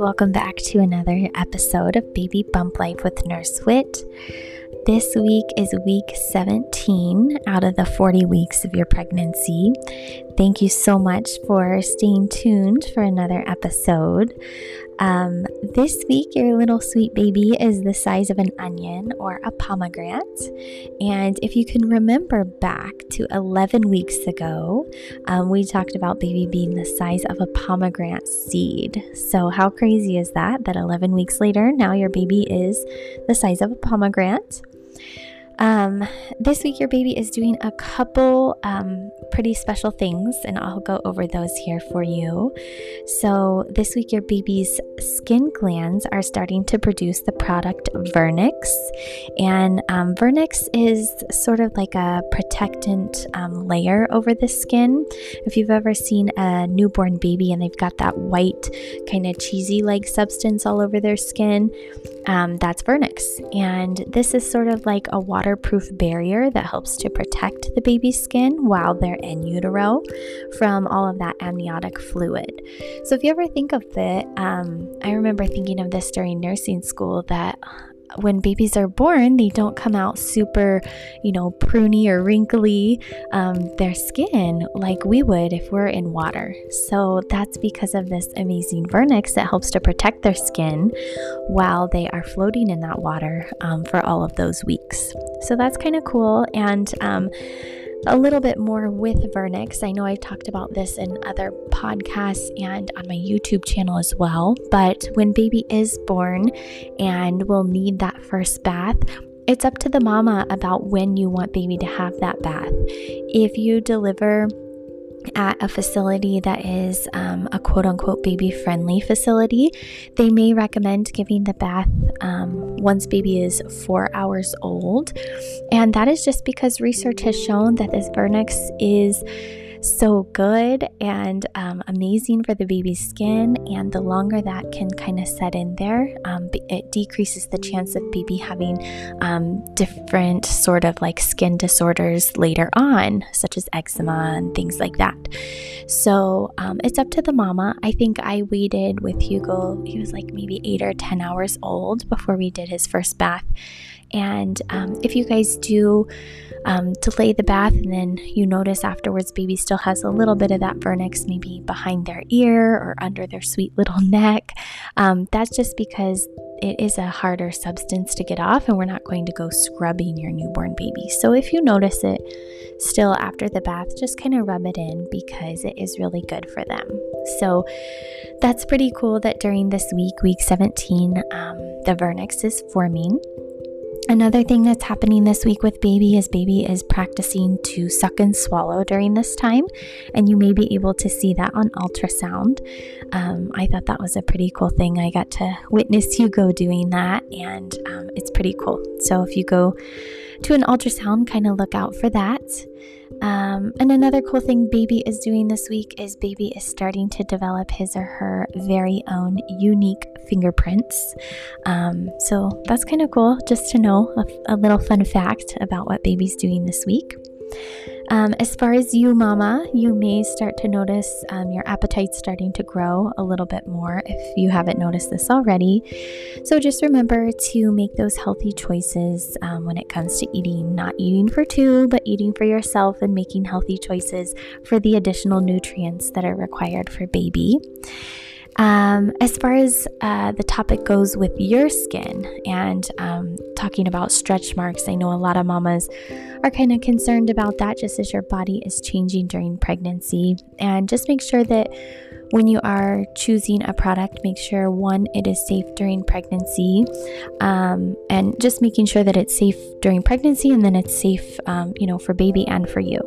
Welcome back to another episode of Baby Bump Life with Nurse Wit. This week is week 17 out of the 40 weeks of your pregnancy. Thank you so much for staying tuned for another episode. Um, this week, your little sweet baby is the size of an onion or a pomegranate. And if you can remember back to 11 weeks ago, um, we talked about baby being the size of a pomegranate seed. So, how crazy is that? That 11 weeks later, now your baby is the size of a pomegranate. Um, this week, your baby is doing a couple um, pretty special things, and I'll go over those here for you. So, this week, your baby's skin glands are starting to produce the product Vernix, and um, Vernix is sort of like a protectant um, layer over the skin. If you've ever seen a newborn baby and they've got that white, kind of cheesy like substance all over their skin, um, that's Vernix. And this is sort of like a waterproof barrier that helps to protect the baby's skin while they're in utero from all of that amniotic fluid. So if you ever think of it, um, I remember thinking of this during nursing school that when babies are born, they don't come out super, you know, pruny or wrinkly, um, their skin like we would if we're in water. So that's because of this amazing vernix that helps to protect their skin while they are floating in that water um, for all of those weeks. So that's kind of cool. And, um, a little bit more with Vernix. I know I've talked about this in other podcasts and on my YouTube channel as well. But when baby is born and will need that first bath, it's up to the mama about when you want baby to have that bath. If you deliver at a facility that is um, a quote unquote baby friendly facility, they may recommend giving the bath um, once baby is four hours old. And that is just because research has shown that this vernix is so good and um, amazing for the baby's skin. And the longer that can kind of set in there, um, it decreases the chance of baby having um, different sort of like skin disorders later on, such as eczema and things like that. So um, it's up to the mama. I think I waited with Hugo, he was like maybe eight or 10 hours old before we did his first bath. And um, if you guys do um, delay the bath and then you notice afterwards baby still has a little bit of that vernix maybe behind their ear or under their sweet little neck, um, that's just because it is a harder substance to get off and we're not going to go scrubbing your newborn baby. So if you notice it still after the bath, just kind of rub it in because it is really good for them. So that's pretty cool that during this week, week 17, um, the vernix is forming. Another thing that's happening this week with baby is baby is practicing to suck and swallow during this time, and you may be able to see that on ultrasound. Um, I thought that was a pretty cool thing. I got to witness Hugo doing that, and um, it's pretty cool. So if you go to an ultrasound, kind of look out for that. Um, and another cool thing baby is doing this week is baby is starting to develop his or her very own unique fingerprints. Um, so that's kind of cool just to know a, a little fun fact about what baby's doing this week. Um, as far as you, mama, you may start to notice um, your appetite starting to grow a little bit more if you haven't noticed this already. So just remember to make those healthy choices um, when it comes to eating, not eating for two, but eating for yourself and making healthy choices for the additional nutrients that are required for baby. Um, as far as uh, the topic goes with your skin and um, talking about stretch marks, I know a lot of mamas are kind of concerned about that just as your body is changing during pregnancy. And just make sure that when you are choosing a product, make sure one, it is safe during pregnancy, um, and just making sure that it's safe during pregnancy and then it's safe, um, you know, for baby and for you.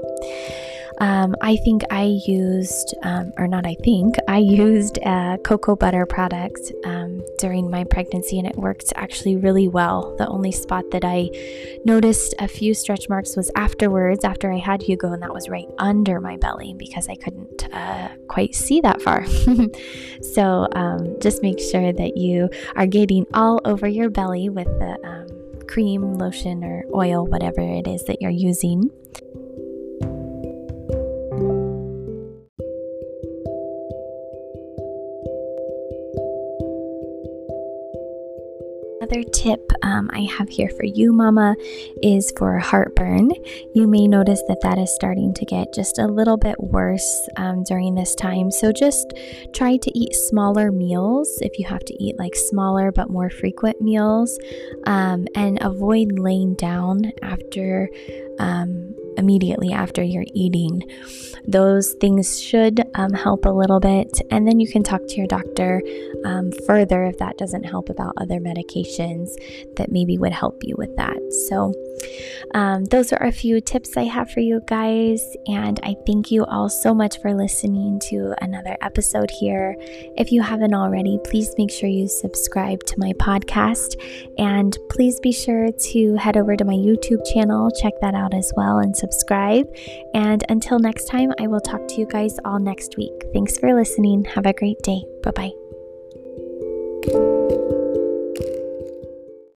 Um, I think I used, um, or not I think, I used a cocoa butter product um, during my pregnancy and it worked actually really well. The only spot that I noticed a few stretch marks was afterwards, after I had Hugo, and that was right under my belly because I couldn't uh, quite see that far. so um, just make sure that you are getting all over your belly with the um, cream, lotion, or oil, whatever it is that you're using. Other tip um, I have here for you, Mama, is for heartburn. You may notice that that is starting to get just a little bit worse um, during this time. So just try to eat smaller meals if you have to eat like smaller but more frequent meals um, and avoid laying down after um, immediately after you're eating. Those things should um, help a little bit, and then you can talk to your doctor um, further if that doesn't help about other medications that maybe would help you with that. So, um, those are a few tips I have for you guys, and I thank you all so much for listening to another episode here. If you haven't already, please make sure you subscribe to my podcast, and please be sure to head over to my YouTube channel, check that out as well, and subscribe. And until next time, I will talk to you guys all next week. Thanks for listening. Have a great day. Bye bye.